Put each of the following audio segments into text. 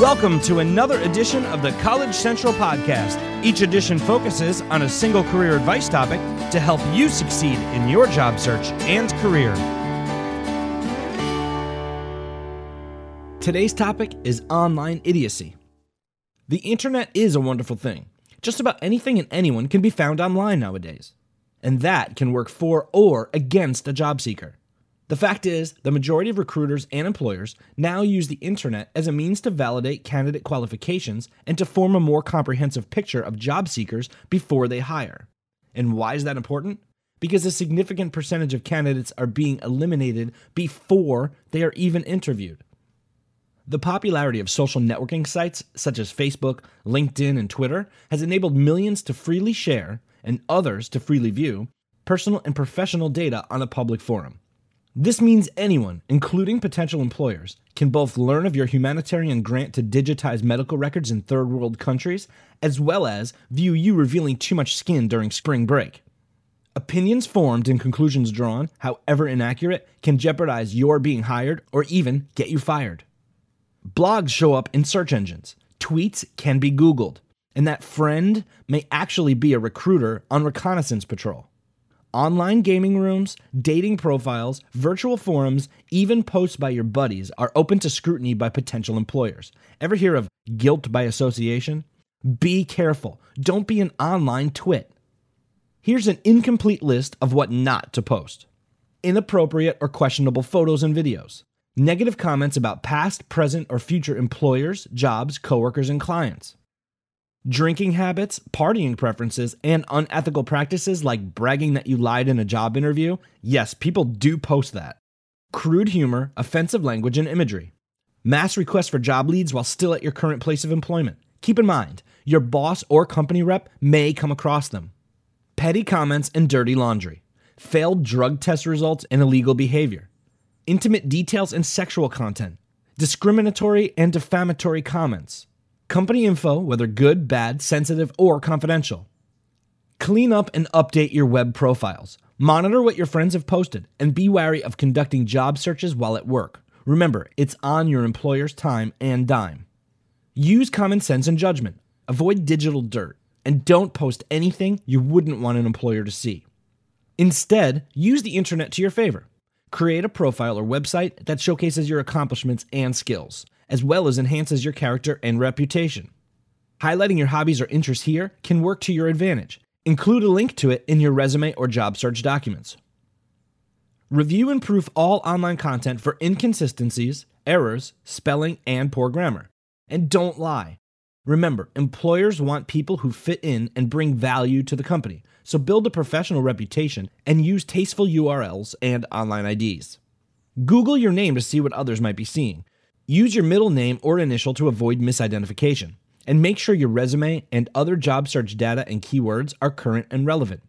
Welcome to another edition of the College Central Podcast. Each edition focuses on a single career advice topic to help you succeed in your job search and career. Today's topic is online idiocy. The internet is a wonderful thing. Just about anything and anyone can be found online nowadays. And that can work for or against a job seeker. The fact is, the majority of recruiters and employers now use the internet as a means to validate candidate qualifications and to form a more comprehensive picture of job seekers before they hire. And why is that important? Because a significant percentage of candidates are being eliminated before they are even interviewed. The popularity of social networking sites such as Facebook, LinkedIn, and Twitter has enabled millions to freely share and others to freely view personal and professional data on a public forum. This means anyone, including potential employers, can both learn of your humanitarian grant to digitize medical records in third world countries, as well as view you revealing too much skin during spring break. Opinions formed and conclusions drawn, however inaccurate, can jeopardize your being hired or even get you fired. Blogs show up in search engines, tweets can be Googled, and that friend may actually be a recruiter on reconnaissance patrol. Online gaming rooms, dating profiles, virtual forums, even posts by your buddies are open to scrutiny by potential employers. Ever hear of guilt by association? Be careful. Don't be an online twit. Here's an incomplete list of what not to post inappropriate or questionable photos and videos, negative comments about past, present, or future employers, jobs, coworkers, and clients Drinking habits, partying preferences, and unethical practices like bragging that you lied in a job interview, yes, people do post that. Crude humor, offensive language, and imagery. Mass requests for job leads while still at your current place of employment. Keep in mind, your boss or company rep may come across them. Petty comments and dirty laundry. Failed drug test results and illegal behavior. Intimate details and sexual content. Discriminatory and defamatory comments company info, whether good, bad, sensitive, or confidential. Clean up and update your web profiles. Monitor what your friends have posted and be wary of conducting job searches while at work. Remember, it's on your employer's time and dime. Use common sense and judgment. Avoid digital dirt and don't post anything you wouldn't want an employer to see. Instead, use the internet to your favor. Create a profile or website that showcases your accomplishments and skills as well as enhances your character and reputation. Highlighting your hobbies or interests here can work to your advantage. Include a link to it in your resume or job search documents. Review and proof all online content for inconsistencies, errors, spelling, and poor grammar. And don't lie. Remember, employers want people who fit in and bring value to the company, so build a professional reputation and use tasteful URLs and online IDs. Google your name to see what others might be seeing, Use your middle name or initial to avoid misidentification. And make sure your resume and other job search data and keywords are current and relevant.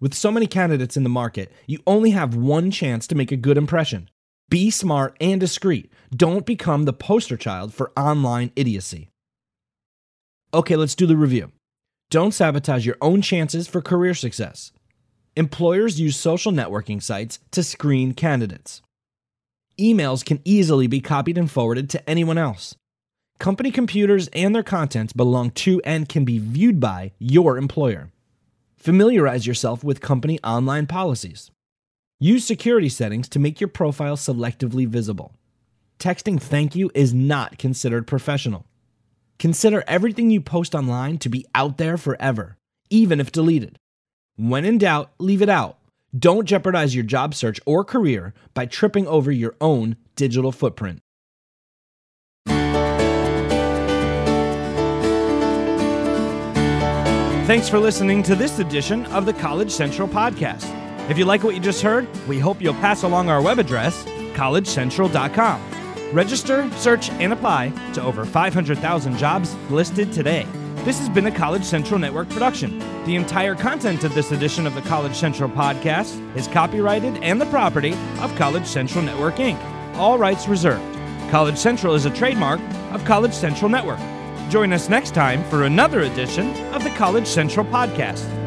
With so many candidates in the market, you only have one chance to make a good impression. Be smart and discreet. Don't become the poster child for online idiocy. Okay, let's do the review. Don't sabotage your own chances for career success. Employers use social networking sites to screen candidates emails can easily be copied and forwarded to anyone else. Company computers and their contents belong to and can be viewed by your employer. Familiarize yourself with company online policies. Use security settings to make your profile selectively visible. Texting thank you is not considered professional. Consider everything you post online to be out there forever, even if deleted. When in doubt, leave it out don't jeopardize your job search or career by tripping over your own digital footprint. Thanks for listening to this edition of the College Central Podcast. If you like what you just heard, we hope you'll pass along our web address, collegecentral.com. Register, search, and apply to over 500,000 jobs listed today. This has been a College Central Network production. The entire content of this edition of the College Central podcast is copyrighted and the property of College Central Network Inc., all rights reserved. College Central is a trademark of College Central Network. Join us next time for another edition of the College Central podcast.